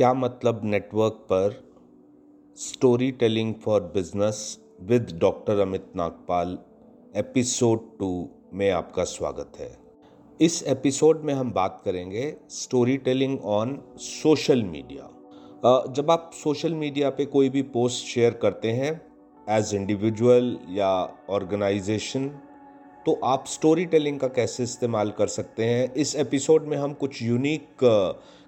क्या मतलब नेटवर्क पर story telling for business with doctor Amit Nagpal episode two में आपका स्वागत है। इस एपिसोड में हम बात करेंगे story telling on social media जब आप सोशल मीडिया पे कोई भी पोस्ट शेयर करते हैं एज इंडिविजुअल या ऑर्गेनाइजेशन तो आप स्टोरी टेलिंग का कैसे इस्तेमाल कर सकते हैं? इस एपिसोड में हम कुछ यूनिक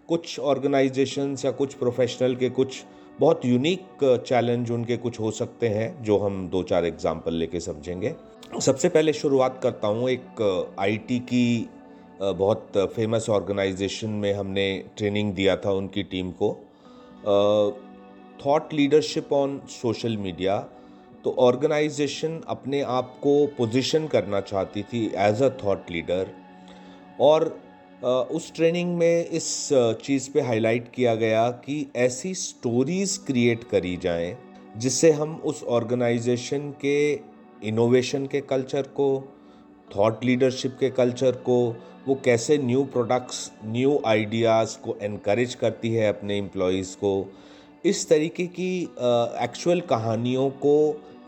कुछ ऑर्गेनाइजेशंस या कुछ प्रोफेशनल के कुछ बहुत यूनिक चैलेंज उनके कुछ हो सकते हैं, जो हम दो चार एग्ज़ाम्पल लेके समझेंगे। सबसे पहले शुरुआत करता हूँ एक आईटी की बहुत फ़ेमस ऑर्गेनाइजेशन में हमने ट्रेनिंग दिया था उनकी टीम को। Thought leadership on social media तो ऑर्गेनाइजेशन अपने आप को पोजीशन करना चाहती थी एज अ थॉट लीडर और उस ट्रेनिंग में इस चीज़ पे हाईलाइट किया गया कि ऐसी स्टोरीज़ क्रिएट करी जाएँ जिससे हम उस ऑर्गेनाइजेशन के इनोवेशन के कल्चर को, थॉट लीडरशिप के कल्चर को, वो कैसे न्यू प्रोडक्ट्स, न्यू आइडियाज़ को इनक्रेज करती है अपने एम्प्लॉयज़ को, इस तरीके की एक्चुअल कहानियों को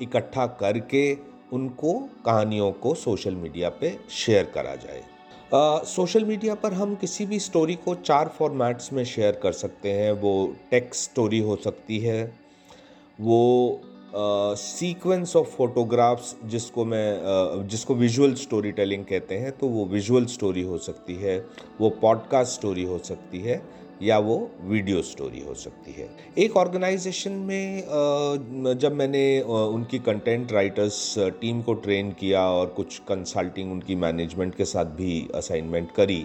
इकट्ठा करके उनको कहानियों को सोशल मीडिया पे शेयर करा जाए। सोशल मीडिया पर हम किसी भी स्टोरी को चार फॉर्मेट्स में शेयर कर सकते हैं। वो टेक्स्ट स्टोरी हो सकती है वो सीक्वेंस ऑफ़ फोटोग्राफ्स जिसको मैं uh, जिसको विजुअल स्टोरी टेलिंग कहते हैं तो वो विजुअल स्टोरी हो सकती है वो पॉडकास्ट स्टोरी हो सकती है। या वो वीडियो स्टोरी हो सकती है। एक ऑर्गेनाइजेशन में जब मैंने उनकी कंटेंट राइटर्स टीम को ट्रेन किया और कुछ कंसल्टिंग उनकी मैनेजमेंट के साथ भी असाइनमेंट करी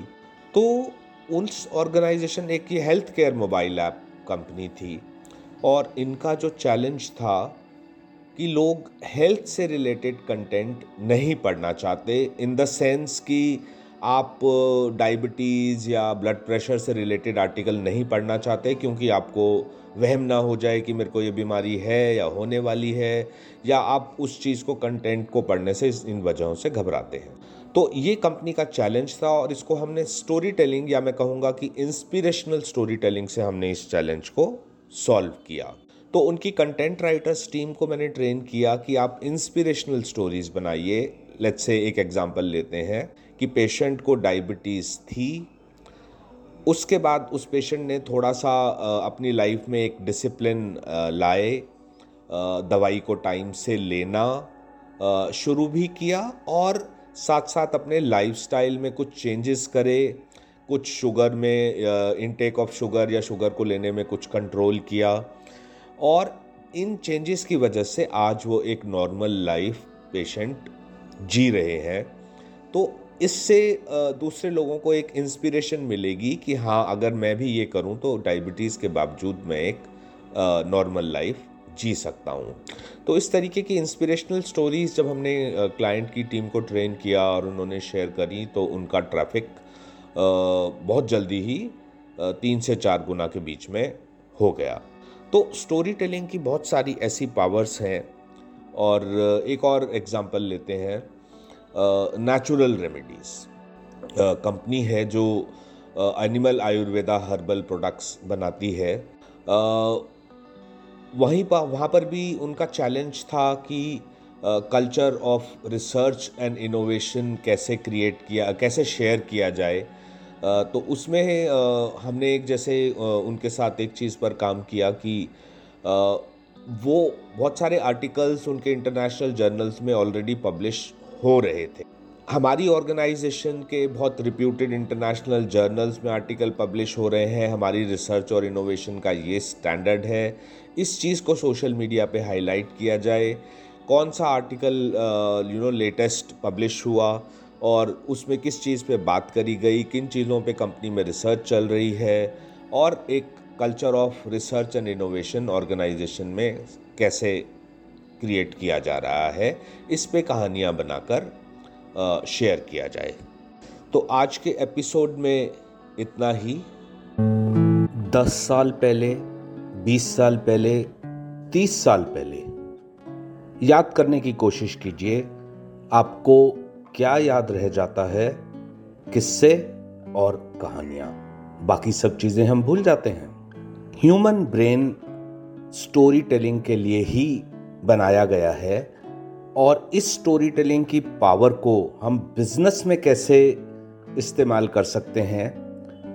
तो उस ऑर्गेनाइजेशन एक ये health care mobile app company थी और इनका जो चैलेंज था कि लोग हेल्थ से रिलेटेड कंटेंट नहीं पढ़ना चाहते इन द सेंस कि आप डायबिटीज़ या ब्लड प्रेशर से रिलेटेड आर्टिकल नहीं पढ़ना चाहते क्योंकि आपको वहम ना हो जाए कि मेरे को ये बीमारी है या होने वाली है, या आप उस चीज़ को कंटेंट को पढ़ने से इन वजहों से घबराते हैं। तो ये कंपनी का चैलेंज था और इसको हमने स्टोरी टेलिंग या मैं कहूँगा कि इंस्पिरेशनल स्टोरी टेलिंग से हमने इस चैलेंज को सॉल्व किया। तो उनकी कंटेंट राइटर्स टीम को मैंने ट्रेन किया कि आप इंस्पिरेशनल स्टोरीज बनाइए। लेट्स से एक एग्जांपल लेते हैं। कि पेशेंट को डायबिटीज़ थी। उसके बाद उस पेशेंट ने थोड़ा सा अपनी लाइफ में एक डिसिप्लिन लाए दवाई को टाइम से लेना शुरू भी किया और साथ साथ अपने लाइफस्टाइल में कुछ चेंजेस करे, कुछ शुगर में इनटेक ऑफ़ शुगर या शुगर को लेने में कुछ कंट्रोल किया और इन चेंजेस की वजह से आज वो एक नॉर्मल लाइफ पेशेंट जी रहे हैं। तो इससे दूसरे लोगों को एक इंस्पिरेशन मिलेगी कि हाँ अगर मैं भी ये करूँ तो डायबिटीज़ के बावजूद मैं एक नॉर्मल लाइफ जी सकता हूँ। तो इस तरीके की इंस्पिरेशनल स्टोरीज जब हमने क्लाइंट की टीम को ट्रेन किया और उन्होंने शेयर करी तो उनका ट्रैफ़िक बहुत जल्दी ही तीन से चार गुना के बीच में हो गया। तो स्टोरी टेलिंग की बहुत सारी ऐसी पावर्स हैं और एक और एग्ज़ाम्पल लेते हैं। नेचुरल रेमेडीज़ कंपनी है जो एनिमल आयुर्वेदा हर्बल प्रोडक्ट्स बनाती है। वहीं पर वहाँ पर भी उनका चैलेंज था कि culture of research and innovation कैसे क्रिएट किया कैसे शेयर किया जाए। uh, तो उसमें uh, हमने एक जैसे uh, उनके साथ एक चीज़ पर काम किया कि वो बहुत सारे आर्टिकल्स उनके इंटरनेशनल जर्नल्स में ऑलरेडी पब्लिश हो रहे थे। हमारी ऑर्गेनाइजेशन के बहुत रिप्यूटेड इंटरनेशनल जर्नल्स में आर्टिकल पब्लिश हो रहे हैं। हमारी रिसर्च और इनोवेशन का ये स्टैंडर्ड है। इस चीज़ को सोशल मीडिया पे हाईलाइट किया जाए। कौन सा article you know latest publish हुआ और उसमें किस चीज़ पे बात करी गई, किन चीज़ों पे कंपनी में रिसर्च चल रही है और एक culture of research and innovation organisation में कैसे क्रिएट किया जा रहा है, इस पे कहानियाँ बनाकर शेयर किया जाए। तो आज के एपिसोड में इतना ही। दस साल पहले, बीस साल पहले, तीस साल पहले। याद करने की कोशिश कीजिए, आपको क्या याद रह जाता है, किससे और कहानियाँ। बाकी सब चीज़ें हम भूल जाते हैं। ह्यूमन ब्रेन स्टोरी टेलिंग के लिए ही बनाया गया है और इस स्टोरी टेलिंग की पावर को हम बिज़नेस में कैसे इस्तेमाल कर सकते हैं,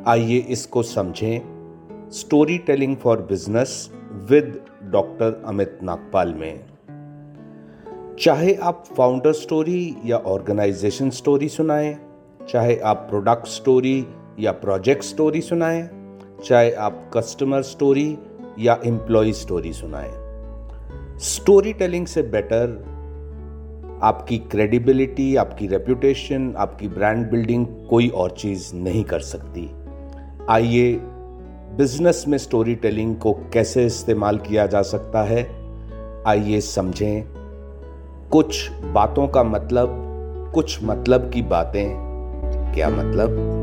आइए इसको समझें। Story telling for business with doctor Amit Nagpal में। चाहे आप फाउंडर स्टोरी या ऑर्गेनाइजेशन स्टोरी सुनाएँ, चाहे आप प्रोडक्ट स्टोरी या प्रोजेक्ट स्टोरी सुनाएँ, चाहे आप कस्टमर स्टोरी या एम्प्लॉय स्टोरी सुनाएँ। स्टोरी टेलिंग से बेटर आपकी क्रेडिबिलिटी आपकी रेप्यूटेशन आपकी ब्रांड बिल्डिंग कोई और चीज़ नहीं कर सकती। आइए बिज़नेस में स्टोरी टेलिंग को कैसे इस्तेमाल किया जा सकता है? आइए समझें। कुछ बातों का मतलब कुछ मतलब की बातें। क्या मतलब?